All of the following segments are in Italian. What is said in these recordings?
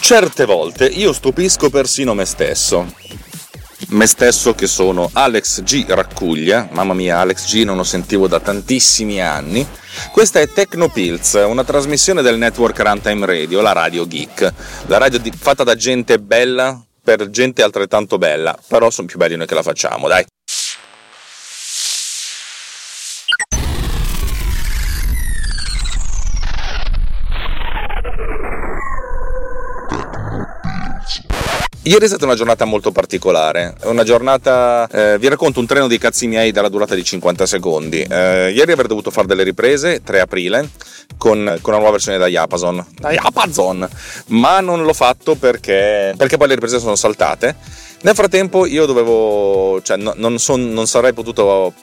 Certe volte io stupisco persino me stesso. Me stesso che sono Alex G. Raccuglia, mamma mia Alex G non lo sentivo da tantissimi anni. Questa è Tecnopills, una trasmissione del network Runtime Radio, la radio geek. La radio di- fatta da gente bella per gente altrettanto bella, però sono più belli noi che la facciamo, dai. Ieri è stata una giornata molto particolare, una giornata, eh, vi racconto un treno di cazzi miei dalla durata di 50 secondi. Eh, ieri avrei dovuto fare delle riprese, 3 aprile, con, con una nuova versione da Yapazon, da Yapazon, ma non l'ho fatto perché, perché poi le riprese sono saltate. Nel frattempo io dovevo, cioè no, non, son, non, sarei potuto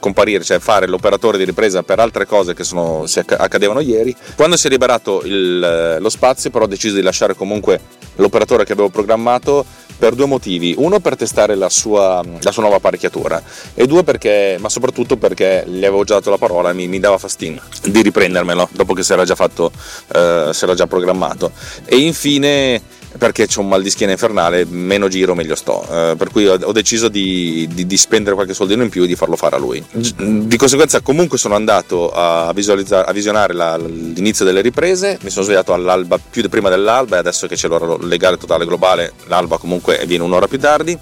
comparire, cioè fare l'operatore di ripresa per altre cose che sono, si accadevano ieri. Quando si è liberato il, lo spazio però ho deciso di lasciare comunque l'operatore che avevo programmato per due motivi. Uno per testare la sua, la sua nuova apparecchiatura e due perché, ma soprattutto perché gli avevo già dato la parola e mi, mi, dava fastidio di riprendermelo dopo che si era già fatto, eh, si era già programmato. E infine perché c'è un mal di schiena infernale, meno giro meglio sto. Eh, per cui ho, ho deciso di, di, di, spendere qualche soldino in più e di farlo fare a lui. Di conseguenza, comunque, sono andato a, a visionare la, l'inizio delle riprese. Mi sono svegliato all'alba più prima dell'alba e adesso che c'è l'ora legale totale globale, l'alba comunque viene un'ora più tardi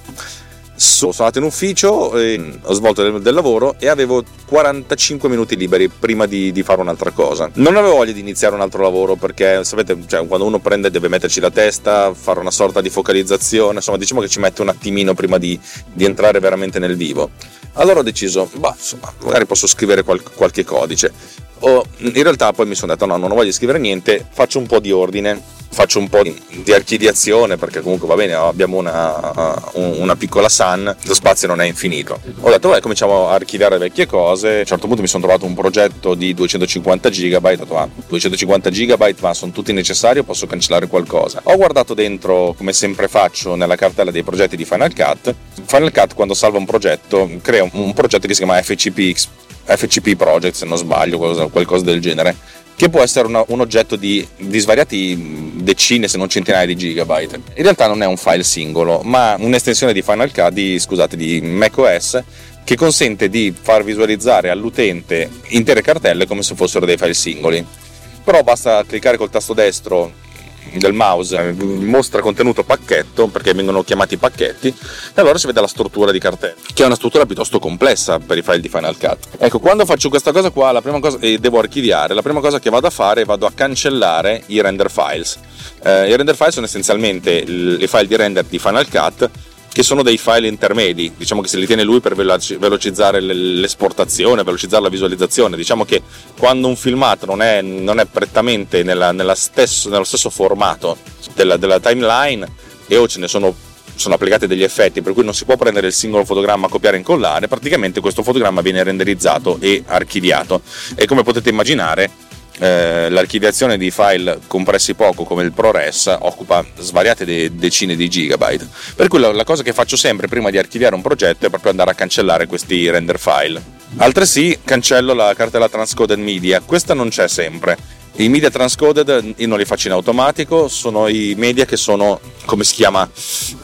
sono andato in ufficio, eh, ho svolto del, del, lavoro e avevo 45 minuti liberi prima di, di, fare un'altra cosa. Non avevo voglia di iniziare un altro lavoro perché sapete, cioè, quando uno prende deve metterci la testa, fare una sorta di focalizzazione, insomma diciamo che ci mette un attimino prima di, di entrare veramente nel vivo. Allora ho deciso, bah, insomma, magari posso scrivere qual- qualche codice. O, in realtà poi mi sono detto no, non di scrivere niente, faccio un po' di ordine faccio un po' di archiviazione perché comunque va bene, abbiamo una, una piccola SAN, lo spazio non è infinito. Ho detto, vai, cominciamo a archiviare vecchie cose. A un certo punto mi sono trovato un progetto di 250 GB, ho detto, ah, 250 GB, ma sono tutti necessari o posso cancellare qualcosa? Ho guardato dentro, come sempre faccio, nella cartella dei progetti di Final Cut. Final Cut, quando salva un progetto, crea un, un progetto che si chiama FCP, FCP Project, se non sbaglio, qualcosa, qualcosa del genere che può essere una, un oggetto di, di, svariati decine se non centinaia di gigabyte. In realtà non è un file singolo, ma un'estensione di Final Cut, di, scusate, di macOS che consente di far visualizzare all'utente intere cartelle come se fossero dei file singoli. Però basta cliccare col tasto destro del mouse eh, mostra contenuto pacchetto perché vengono chiamati pacchetti e allora si vede la struttura di cartella che è una struttura piuttosto complessa per i file di Final Cut. Ecco quando faccio questa cosa qua la prima cosa e devo archiviare la prima cosa che vado a fare è vado a cancellare i render files. Eh, i render file sono essenzialmente i file di render di Final Cut che sono dei file intermedi, diciamo che se li tiene lui per velocizzare l'esportazione, velocizzare la visualizzazione. Diciamo che quando un filmato non è, non è prettamente nella, nella stesso, nello stesso formato della, della timeline e o ce ne sono sono applicati degli effetti per cui non si può prendere il singolo fotogramma, copiare e incollare, praticamente questo fotogramma viene renderizzato e archiviato e come potete immaginare eh, l'archiviazione di file compressi poco come il ProRes occupa svariate de- decine di gigabyte. Per cui la, la cosa che faccio sempre prima di archiviare un progetto è proprio andare a cancellare questi render file. Altresì cancello la cartella transcoded media, questa non c'è sempre i media transcoded io non li faccio in automatico, sono i media che sono, come si chiama,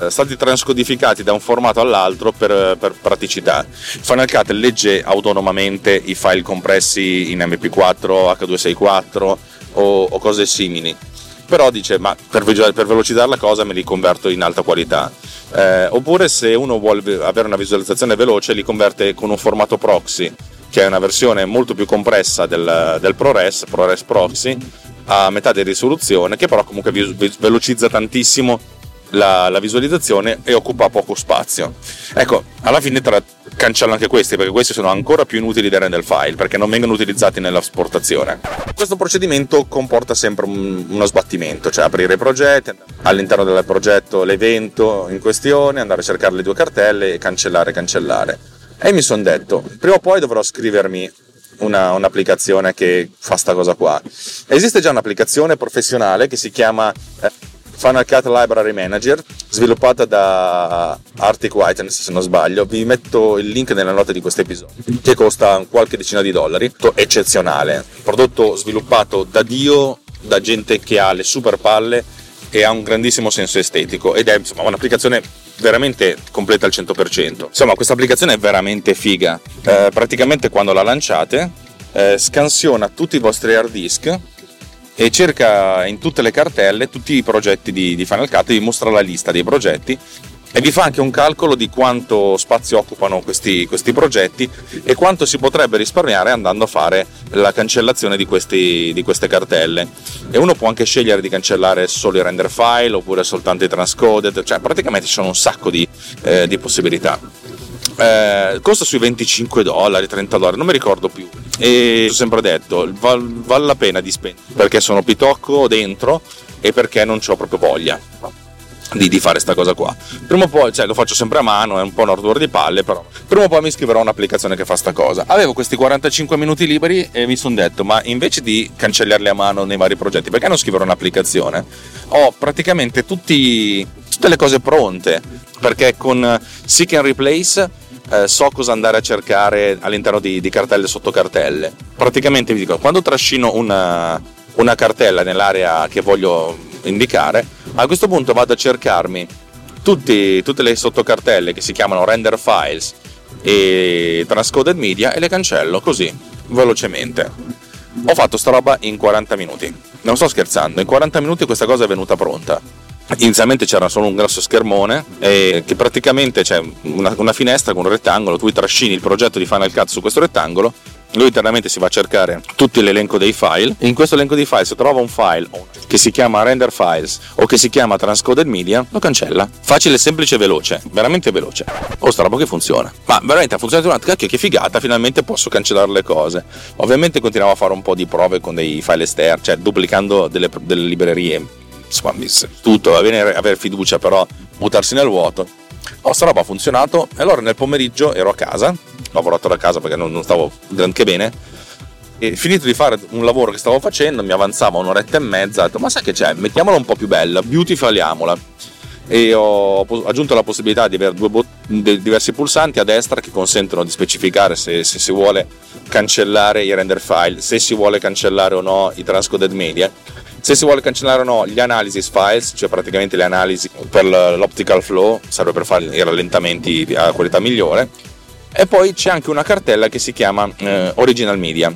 eh, stati transcodificati da un formato all'altro per, per praticità. Final Cut legge autonomamente i file compressi in MP4, H264 o, o cose simili. Però dice ma per, per, velocizzare la cosa me li converto in alta qualità. Eh, oppure se uno vuole avere una visualizzazione veloce li converte con un formato proxy che è una versione molto più compressa del, del ProRes, ProRes Proxy, a metà di risoluzione, che però comunque velocizza tantissimo la, la, visualizzazione e occupa poco spazio. Ecco, alla fine tra, cancello anche questi perché questi sono ancora più inutili del render file perché non vengono utilizzati nella esportazione. Questo procedimento comporta sempre un, uno sbattimento, cioè aprire i progetti, all'interno del progetto l'evento in questione, andare a cercare le due cartelle e cancellare, cancellare. E mi sono detto, prima o poi dovrò scrivermi una, un'applicazione che fa sta cosa qua. Esiste già un'applicazione professionale che si chiama eh, Final Cut Library Manager, sviluppata da Arctic Whiteness se non sbaglio. Vi metto il link nella nota di questo episodio, che costa qualche decina di dollari. Eccezionale, prodotto sviluppato da Dio, da gente che ha le super palle e ha un grandissimo senso estetico ed è insomma un'applicazione veramente completa al 100%. Insomma, questa applicazione è veramente figa. Eh, praticamente quando la lanciate eh, scansiona tutti i vostri hard disk e cerca in tutte le cartelle tutti i progetti di, di Final Cut, vi mostra la lista dei progetti e vi fa anche un calcolo di quanto spazio occupano questi, questi, progetti e quanto si potrebbe risparmiare andando a fare la cancellazione di, questi, di, queste cartelle. E uno può anche scegliere di cancellare solo i render file oppure soltanto i transcoded, cioè praticamente ci sono un sacco di, eh, di possibilità. Eh, costa sui 25 dollari, 30 dollari, non mi ricordo più e ho sempre detto val, vale la pena di spendere perché sono pitocco dentro e perché non ho proprio voglia di, di fare questa cosa qua. Prima o poi cioè, lo faccio sempre a mano è un po' un ardore di palle però prima o poi mi scriverò un'applicazione che fa sta cosa. Avevo questi 45 minuti liberi e mi sono detto ma invece di cancellarli a mano nei vari progetti perché non scriverò un'applicazione? Ho praticamente tutti, tutte le cose pronte perché con Seek and Replace eh, so cosa andare a cercare all'interno di, di, cartelle sotto cartelle. Praticamente vi dico, quando trascino una, una cartella nell'area che voglio indicare, a questo punto vado a cercarmi tutti, tutte le sottocartelle che si chiamano render files e transcoded media e le cancello così, velocemente. Ho fatto sta roba in 40 minuti. Non sto scherzando, in 40 minuti questa cosa è venuta pronta inizialmente c'era solo un grosso schermone e che praticamente c'è una, una, finestra con un rettangolo, tu trascini il progetto di Final Cut su questo rettangolo, lui internamente si va a cercare tutto l'elenco dei file, in questo elenco dei file se trova un file che si chiama render files o che si chiama transcoded media, lo cancella. Facile, semplice e veloce, veramente veloce. Oh, sta roba che funziona. Ma veramente ha funzionato una cacchio, che figata, finalmente posso cancellare le cose. Ovviamente continuavo a fare un po' di prove con dei file esterni, cioè duplicando delle, delle librerie insomma, tutto va bene avere fiducia, però buttarsi nel vuoto. Oh, sta roba ha funzionato. E allora nel pomeriggio ero a casa, lavorato da casa perché non, non stavo granché bene, e finito di fare un lavoro che stavo facendo, mi avanzava un'oretta e mezza, ho detto ma sai che c'è, mettiamola un po' più bella, beautifaliamola. E ho aggiunto la possibilità di avere bot- diversi pulsanti a destra che consentono di specificare se, se si vuole cancellare i render file, se si vuole cancellare o no i transcoded media se si vuole cancellare o no gli analysis files, cioè praticamente le analisi per l'optical flow, serve per fare i rallentamenti a qualità migliore. E poi c'è anche una cartella che si chiama eh, Original Media.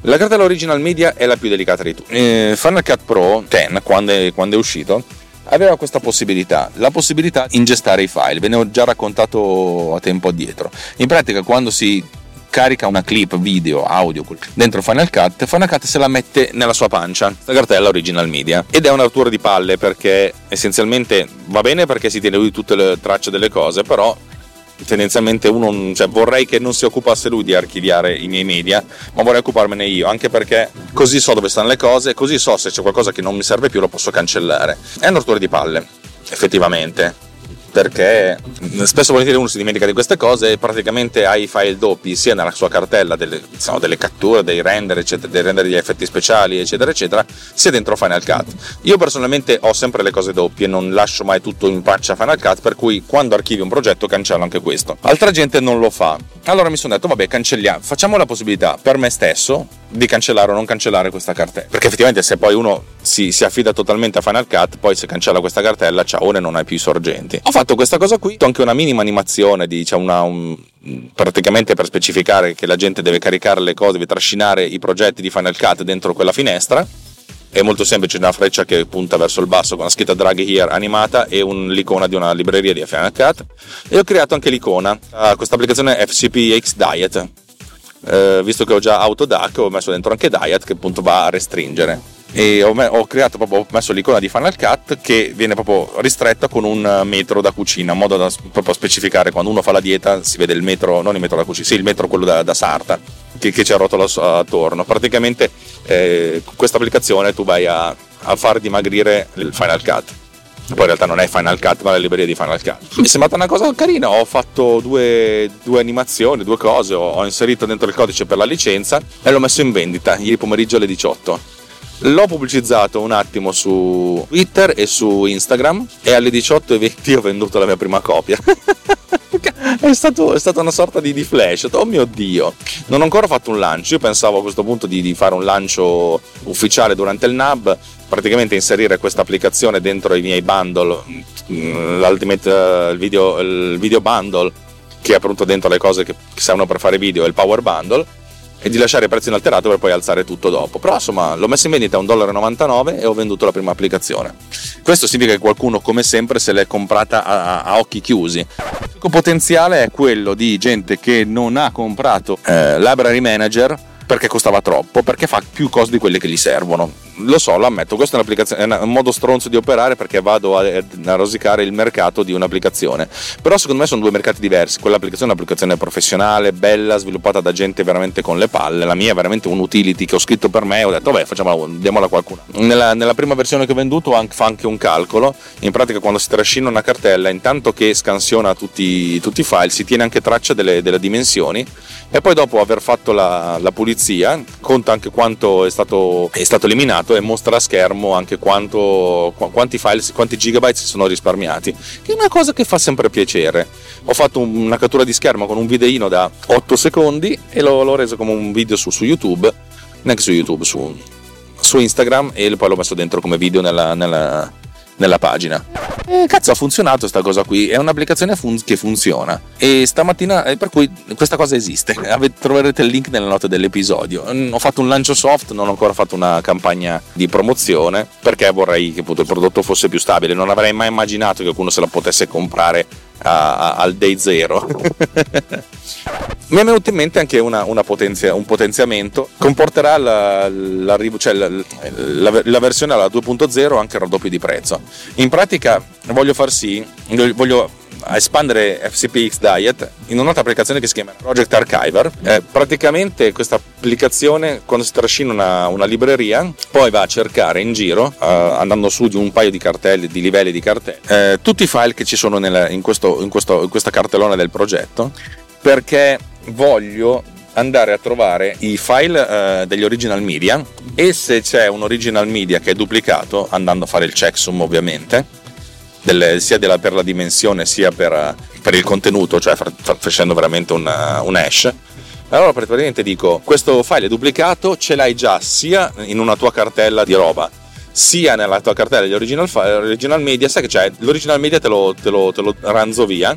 La cartella Original Media è la più delicata di tutte. Eh, Final Cut Pro 10, quando è, quando è uscito, aveva questa possibilità, la possibilità di ingestare i file, ve ne ho già raccontato a tempo addietro. In pratica quando si carica una clip video, audio dentro Final Cut, Final Cut se la mette nella sua pancia, la cartella original media. Ed è una rottura di palle perché essenzialmente va bene perché si tiene lui tutte le tracce delle cose, però tendenzialmente uno cioè, vorrei che non si occupasse lui di archiviare i miei media ma vorrei occuparmene io anche perché così so dove stanno le cose così so se c'è qualcosa che non mi serve più lo posso cancellare è una rottura di palle effettivamente perché spesso volentieri uno si dimentica di queste cose e praticamente ha i file doppi sia nella sua cartella delle, diciamo, delle catture, dei render, eccetera, dei render degli effetti speciali, eccetera, eccetera, sia dentro Final Cut. Io personalmente ho sempre le cose doppie, non lascio mai tutto in faccia Final Cut, per cui quando archivi un progetto cancello anche questo. Altra gente non lo fa. Allora mi sono detto, vabbè, cancelliamo, facciamo la possibilità per me stesso di cancellare o non cancellare questa cartella. Perché effettivamente se poi uno si, si, affida totalmente a Final Cut, poi se cancella questa cartella, ciao, e non hai più i sorgenti. Ho fatto questa cosa qui, ho anche una minima animazione, di, cioè una, un, praticamente per specificare che la gente deve caricare le cose, deve trascinare i progetti di Final Cut dentro quella finestra. È molto semplice, una freccia che punta verso il basso con la scritta drag here animata e un, l'icona di una libreria di Final Cut. E ho creato anche l'icona, uh, questa applicazione FCPX Diet. Uh, visto che ho già Autodac, ho messo dentro anche Diet che appunto va a restringere e ho, ho, creato proprio, ho messo l'icona di Final Cut che viene proprio ristretta con un metro da cucina, in modo da proprio specificare quando uno fa la dieta si vede il metro, non il metro da cucina, sì, il metro quello da, da sarta che, che c'è rotolo attorno. Praticamente eh, con questa applicazione tu vai a, a far dimagrire il Final Cut. Poi in realtà non è Final Cut ma la libreria di Final Cut. Mi è sembrata una cosa carina ho fatto due, due animazioni due cose ho, ho, inserito dentro il codice per la licenza e l'ho messo in vendita ieri pomeriggio alle 18 l'ho pubblicizzato un attimo su Twitter e su Instagram e alle 18.20 ho venduto la mia prima copia è, stato, è, stata una sorta di, di, flash. Oh mio dio, non ho ancora fatto un lancio. Io pensavo a questo punto di, di fare un lancio ufficiale durante il NAB, praticamente inserire questa applicazione dentro i miei bundle, mm, l'Ultimate il video, il video bundle, che è appunto dentro le cose che servono per fare video, il Power Bundle e di lasciare il prezzo inalterato per poi alzare tutto dopo. Però insomma l'ho messo in vendita a 1,99$ e ho venduto la prima applicazione. Questo significa che qualcuno, come sempre, se l'è comprata a, a occhi chiusi. Il potenziale è quello di gente che non ha comprato eh, Library Manager perché costava troppo, perché fa più cose di quelle che gli servono. Lo so, lo ammetto, questo è, è un modo stronzo di operare perché vado a, a, rosicare il mercato di un'applicazione. Però secondo me sono due mercati diversi. Quell'applicazione è un'applicazione professionale, bella, sviluppata da gente veramente con le palle. La mia è veramente un utility che ho scritto per me e ho detto, vabbè, facciamola, diamola a qualcuno. Nella, nella, prima versione che ho venduto fa anche un calcolo. In pratica quando si trascina una cartella, intanto che scansiona tutti, tutti i file, si tiene anche traccia delle, delle dimensioni e poi dopo aver fatto la, la pulizia conta anche quanto è stato, è stato, eliminato e mostra a schermo anche quanto, quanti file, quanti gigabyte si sono risparmiati, che è una cosa che fa sempre piacere. Ho fatto una cattura di schermo con un videino da 8 secondi e l'ho, l'ho reso come un video su, su YouTube, neanche su YouTube, su, su Instagram e poi l'ho messo dentro come video nella, nella nella pagina. E cazzo, ha funzionato sta cosa qui. È un'applicazione fun- che funziona. E stamattina, eh, per cui questa cosa esiste. troverete il link nelle note dell'episodio. Mm, ho fatto un lancio soft, non ho ancora fatto una campagna di promozione perché vorrei che appunto, il prodotto fosse più stabile. Non avrei mai immaginato che qualcuno se la potesse comprare a, a, al day zero. Mi è venuto in mente anche una, una potenzia, un potenziamento. Comporterà la, cioè la, la, la, versione alla 2.0 anche il raddoppio di prezzo. In pratica voglio far sì, voglio espandere FCPX Diet in un'altra applicazione che si chiama Project Archiver. Eh, praticamente questa applicazione, quando si trascina una, una, libreria, poi va a cercare in giro, eh, andando su di un paio di cartelli, di livelli di cartelli, eh, tutti i file che ci sono nella, in, questo, in, questo, in questa cartellone del progetto, perché voglio andare a trovare i file eh, degli original media e se c'è un original media che è duplicato, andando a fare il checksum ovviamente, delle, sia della, per la dimensione sia per, per il contenuto, cioè facendo veramente un, un hash, allora praticamente dico questo file è duplicato, ce l'hai già sia in una tua cartella di roba sia nella tua cartella di original, original media, sai che c'è? L'original media te lo, te lo, te lo ranzo via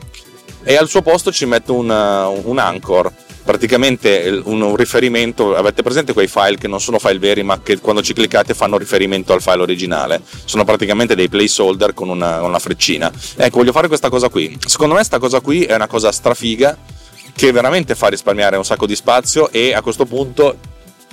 e al suo posto ci metto un, un anchor praticamente un riferimento, avete presente quei file che non sono file veri ma che quando ci cliccate fanno riferimento al file originale, sono praticamente dei placeholder con una, una freccina. Ecco, voglio fare questa cosa qui. Secondo me questa cosa qui è una cosa strafiga che veramente fa risparmiare un sacco di spazio e a questo punto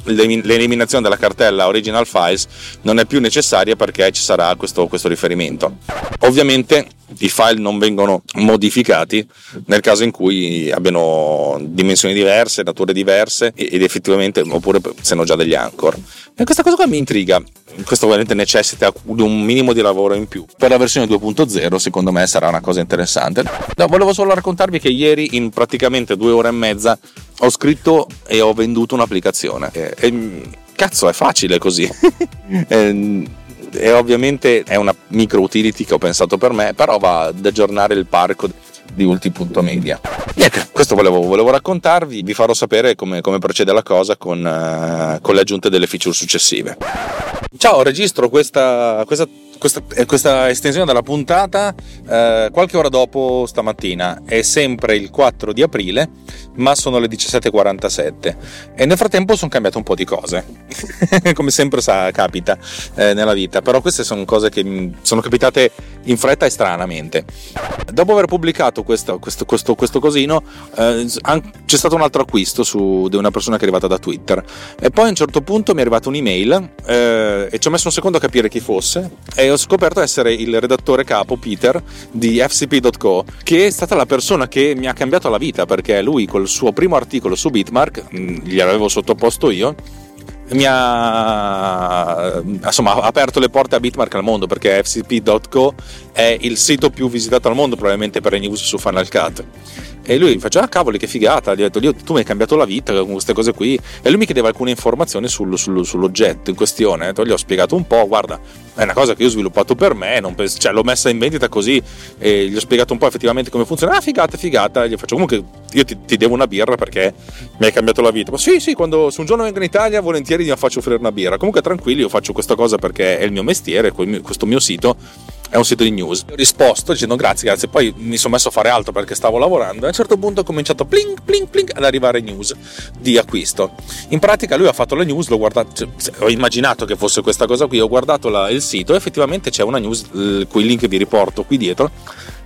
l'eliminazione della cartella original files non è più necessaria perché ci sarà questo, questo riferimento. Ovviamente i file non vengono modificati nel caso in cui abbiano dimensioni diverse, nature diverse ed effettivamente oppure se hanno già degli anchor. E questa cosa qua mi intriga. Questo ovviamente necessita di un minimo di lavoro in più. Per la versione 2.0 secondo me sarà una cosa interessante. No, volevo solo raccontarvi che ieri in praticamente due ore e mezza ho scritto e ho venduto un'applicazione. E, e cazzo, è facile così. e, e ovviamente è una micro utility che ho pensato per me, però va ad aggiornare il parco di ulti.media. Niente, questo volevo, volevo, raccontarvi, vi farò sapere come, come procede la cosa con, uh, con, le aggiunte delle feature successive. Ciao, registro questa, questa questa, questa, estensione della puntata eh, qualche ora dopo stamattina. È sempre il 4 di aprile, ma sono le 17.47 e nel frattempo sono cambiate un po' di cose, come sempre sa, capita eh, nella vita, però queste sono cose che sono capitate in fretta e stranamente. Dopo aver pubblicato questo, questo, questo, questo cosino, eh, c'è stato un altro acquisto su, di una persona che è arrivata da Twitter. E poi a un certo punto mi è arrivata un'email eh, e ci ho messo un secondo a capire chi fosse. E ho scoperto essere il redattore capo Peter di FCP.co, che è stata la persona che mi ha cambiato la vita perché lui, col suo primo articolo su Bitmark, mm, gliel'avevo sottoposto io mi ha insomma, aperto le porte a Bitmark al mondo perché fcp.co è il sito più visitato al mondo probabilmente per le news su Final Cut e lui mi faceva ah cavoli che figata gli ho detto tu mi hai cambiato la vita con queste cose qui e lui mi chiedeva alcune informazioni sul, sul, sull'oggetto in questione gli ho spiegato un po' guarda è una cosa che io ho sviluppato per me penso, cioè, l'ho messa in vendita così e gli ho spiegato un po' effettivamente come funziona ah figata figata gli faccio comunque io ti, ti devo una birra perché mi hai cambiato la vita ma sì sì quando se un giorno vengo in Italia volentieri gli faccio offrire una birra comunque tranquilli io faccio questa cosa perché è il mio mestiere questo mio sito è un sito di news. Ho risposto dicendo grazie, grazie. Poi mi sono messo a fare altro perché stavo lavorando. E a un certo punto ho cominciato pling, pling, pling ad arrivare news di acquisto. In pratica lui ha fatto la news, l'ho guardato, cioè, ho immaginato che fosse questa cosa qui, ho guardato la, il sito e effettivamente c'è una news, il cui link vi riporto qui dietro,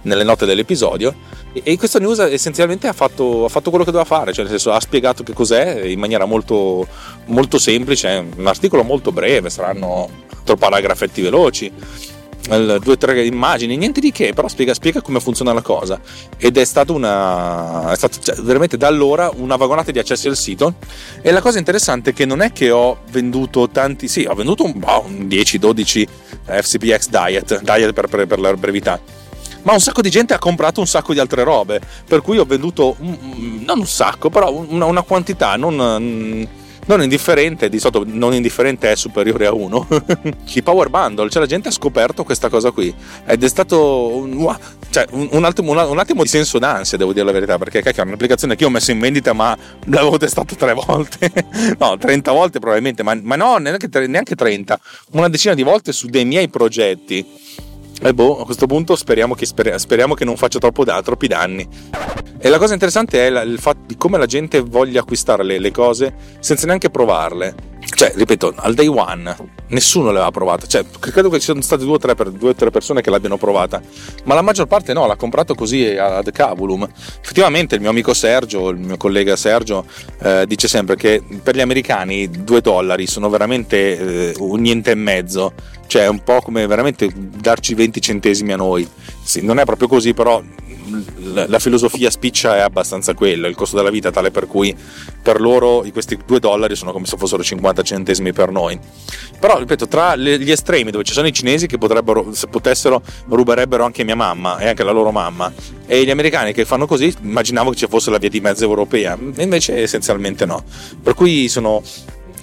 nelle note dell'episodio. E questa news essenzialmente ha fatto, ha fatto quello che doveva fare, cioè nel senso ha spiegato che cos'è in maniera molto, molto semplice, un articolo molto breve, saranno tre paragrafetti veloci due o tre immagini, niente di che, però spiega, spiega, come funziona la cosa. Ed è stata una. È stato cioè, veramente da allora una vagonata di accessi al sito. E la cosa interessante è che non è che ho venduto tanti. Sì, ho venduto un, oh, un 10-12 FCPX Diet, Diet per, per, per la brevità ma un sacco di gente ha comprato un sacco di altre robe, per cui ho venduto non un sacco, però una, una quantità non, non indifferente, di solito non indifferente è superiore a 1, i power bundle, cioè la gente ha scoperto questa cosa qui. Ed è stato un, cioè, un, un, attimo, un, attimo, di senso d'ansia, devo dire la verità, perché cacchio, è un'applicazione che io ho messo in vendita ma l'avevo testata tre volte, no, 30 volte probabilmente, ma, ma no, neanche, neanche 30, una decina di volte su dei miei progetti e boh, a questo punto speriamo che, sper- speriamo che non faccia troppo da- troppi danni. E la cosa interessante è la, il fatto di come la gente voglia acquistare le, le cose senza neanche provarle. Cioè, ripeto, al day one nessuno l'aveva provata. Cioè, credo che ci siano state due o tre, due o tre persone che l'abbiano provata, ma la maggior parte no, l'ha comprato così ad cavulum. Effettivamente, il mio amico Sergio, il mio collega Sergio, eh, dice sempre che per gli americani due dollari sono veramente eh, un niente e mezzo cioè è un po' come veramente darci 20 centesimi a noi. Sì, non è proprio così, però la filosofia spiccia è abbastanza quella, il costo della vita tale per cui per loro questi 2 dollari sono come se fossero 50 centesimi per noi. Però, ripeto, tra gli estremi dove ci sono i cinesi che potrebbero, se potessero, ruberebbero anche mia mamma e anche la loro mamma, e gli americani che fanno così, immaginavo che ci fosse la via di mezzo europea, invece essenzialmente no. Per cui sono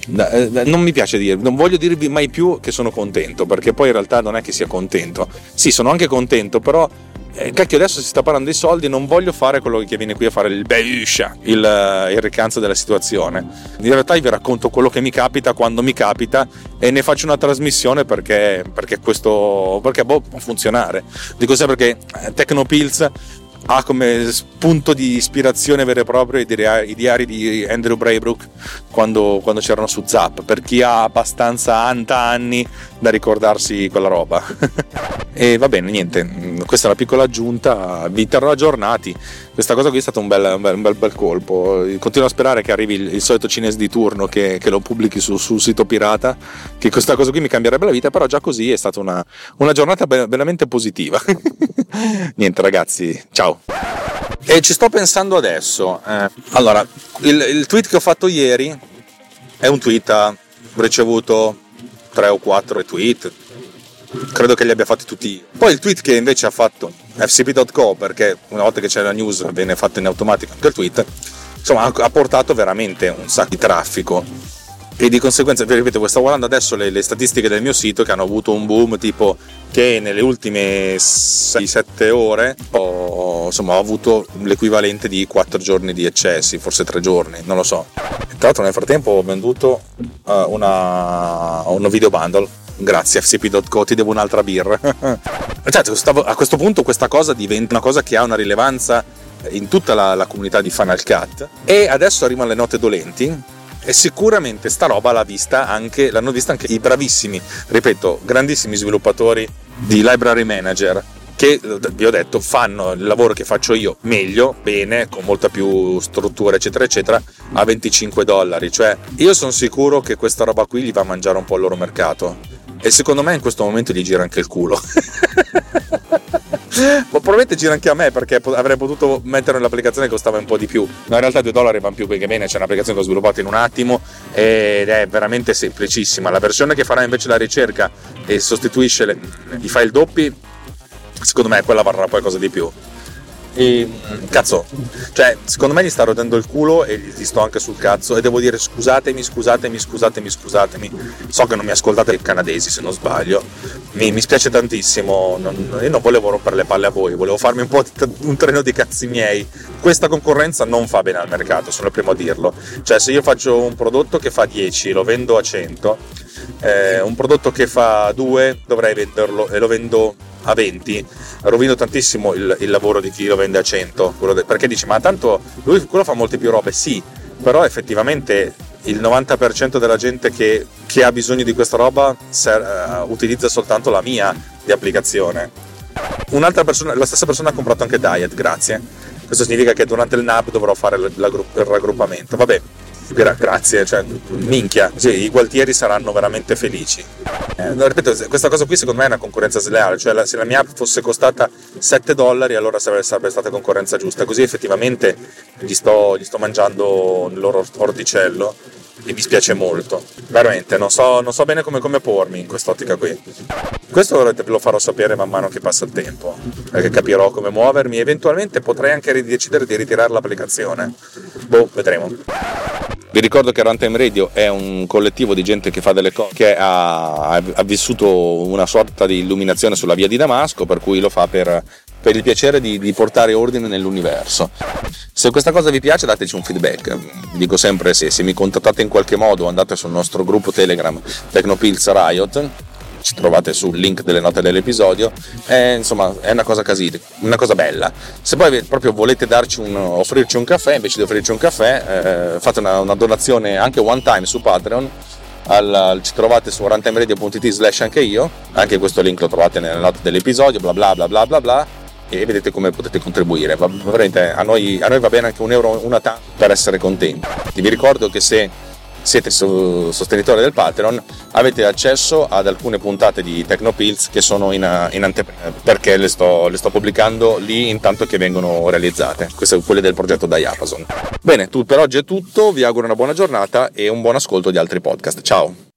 non mi piace dire, non voglio dirvi mai più che sono contento, perché poi in realtà non è che sia contento. Sì, sono anche contento, però eh, cacchio adesso si sta parlando dei soldi non voglio fare quello che viene qui a fare il beuscia il, eh, il ricanzo della situazione in realtà vi racconto quello che mi capita quando mi capita e ne faccio una trasmissione perché, perché questo perché boh, può funzionare dico sempre che eh, Tecnopills ha come spunto di ispirazione vero e proprio i diari di Andrew Braybrook quando, quando c'erano su Zap, per chi ha abbastanza anta anni da ricordarsi quella roba. e va bene, niente, questa è una piccola aggiunta, vi terrò aggiornati. Questa cosa qui è stato un bel, un bel, un bel, bel colpo. Continuo a sperare che arrivi il, il solito cinese di turno che, che lo pubblichi sul su sito pirata, che questa cosa qui mi cambierebbe la vita, però già così è stata una, una giornata veramente positiva. niente ragazzi, ciao. E ci sto pensando adesso. Eh, allora, il, il, tweet che ho fatto ieri è un tweet, ha ricevuto 3 o 4 tweet, credo che li abbia fatti tutti io. Poi il tweet che invece ha fatto fcp.co, perché una volta che c'è la news viene fatto in automatico anche il tweet, insomma ha portato veramente un sacco di traffico e di conseguenza, vi ripeto, stavo guardando adesso le, le, statistiche del mio sito che hanno avuto un boom tipo che nelle ultime 6-7 ore ho, insomma, ho avuto l'equivalente di 4 giorni di eccessi, forse 3 giorni, non lo so. Tra l'altro nel frattempo ho venduto uh, una, un video bundle grazie fcp.co ti devo un'altra birra certo, a questo punto questa cosa diventa una cosa che ha una rilevanza in tutta la, la comunità di Final Cut e adesso arrivano le note dolenti e sicuramente sta roba l'ha vista anche, l'hanno vista anche i bravissimi, ripeto, grandissimi sviluppatori di library manager che vi ho detto fanno il lavoro che faccio io meglio, bene, con molta più struttura, eccetera, eccetera, a 25 dollari. Cioè, io sono sicuro che questa roba qui gli va a mangiare un po' il loro mercato. E secondo me in questo momento gli gira anche il culo. Ma probabilmente gira anche a me perché avrei potuto mettere un'applicazione che costava un po' di più. Ma in realtà 2 dollari vanno più che bene. C'è un'applicazione che ho sviluppato in un attimo ed è veramente semplicissima. La versione che farà invece la ricerca e sostituisce le, i file doppi, secondo me quella varrà qualcosa di più. E cazzo, cioè, secondo me gli sta rodendo il culo e gli sto anche sul cazzo. E devo dire scusatemi, scusatemi, scusatemi, scusatemi. So che non mi ascoltate i canadesi se non sbaglio. Mi, mi spiace tantissimo. Non, io non volevo rompere le palle a voi, volevo farmi un po' di, un treno di cazzi miei. Questa concorrenza non fa bene al mercato, sono il primo a dirlo. Cioè, se io faccio un prodotto che fa 10 lo vendo a 100, eh, un prodotto che fa 2 dovrei venderlo e lo vendo a 20 rovino tantissimo il, il, lavoro di chi lo vende a 100 de, perché dici ma tanto lui quello fa molte più robe. Sì però effettivamente il 90% della gente che, che ha bisogno di questa roba ser, uh, utilizza soltanto la mia di applicazione. Un'altra persona la stessa persona ha comprato anche Diet grazie. Questo significa che durante il NAB dovrò fare il, il raggruppamento. Vabbè grazie, cioè, minchia, sì, i gualtieri saranno veramente felici. Eh, ripeto, questa cosa qui secondo me è una concorrenza sleale, cioè la, se la mia app fosse costata 7 dollari allora sarebbe, sarebbe stata concorrenza giusta, così effettivamente gli sto, gli sto mangiando il loro orticello e mi spiace molto. Veramente, non so, non so bene come, come, pormi in quest'ottica qui. Questo lo farò sapere man mano che passa il tempo, perché capirò come muovermi. Eventualmente potrei anche decidere di ritirare l'applicazione. Boh, vedremo. Vi ricordo che Runtime Radio è un collettivo di gente che fa delle cose, che ha, ha vissuto una sorta di illuminazione sulla via di Damasco, per cui lo fa per per il piacere di, di, portare ordine nell'universo. Se questa cosa vi piace dateci un feedback, vi dico sempre se, se mi contattate in qualche modo andate sul nostro gruppo Telegram Tecnopills Riot, ci trovate sul link delle note dell'episodio, è, insomma è una cosa casina, una cosa bella. Se poi proprio volete un, offrirci un caffè, invece di offrirci un caffè, eh, fate una, una donazione anche one time su Patreon al, ci trovate su runtimeradio.it slash anche io, anche questo link lo trovate nelle note dell'episodio, bla bla bla bla bla bla e vedete come potete contribuire. Va, a, noi, a noi va bene anche un euro una tanto per essere contenti. Vi ricordo che se siete sostenitori del Patreon avete accesso ad alcune puntate di Tecnopills che sono in, in anteprima perché le sto, le sto, pubblicando lì intanto che vengono realizzate. Queste sono quelle del progetto Diapason. Bene tu, per oggi è tutto vi auguro una buona giornata e un buon ascolto di altri podcast. Ciao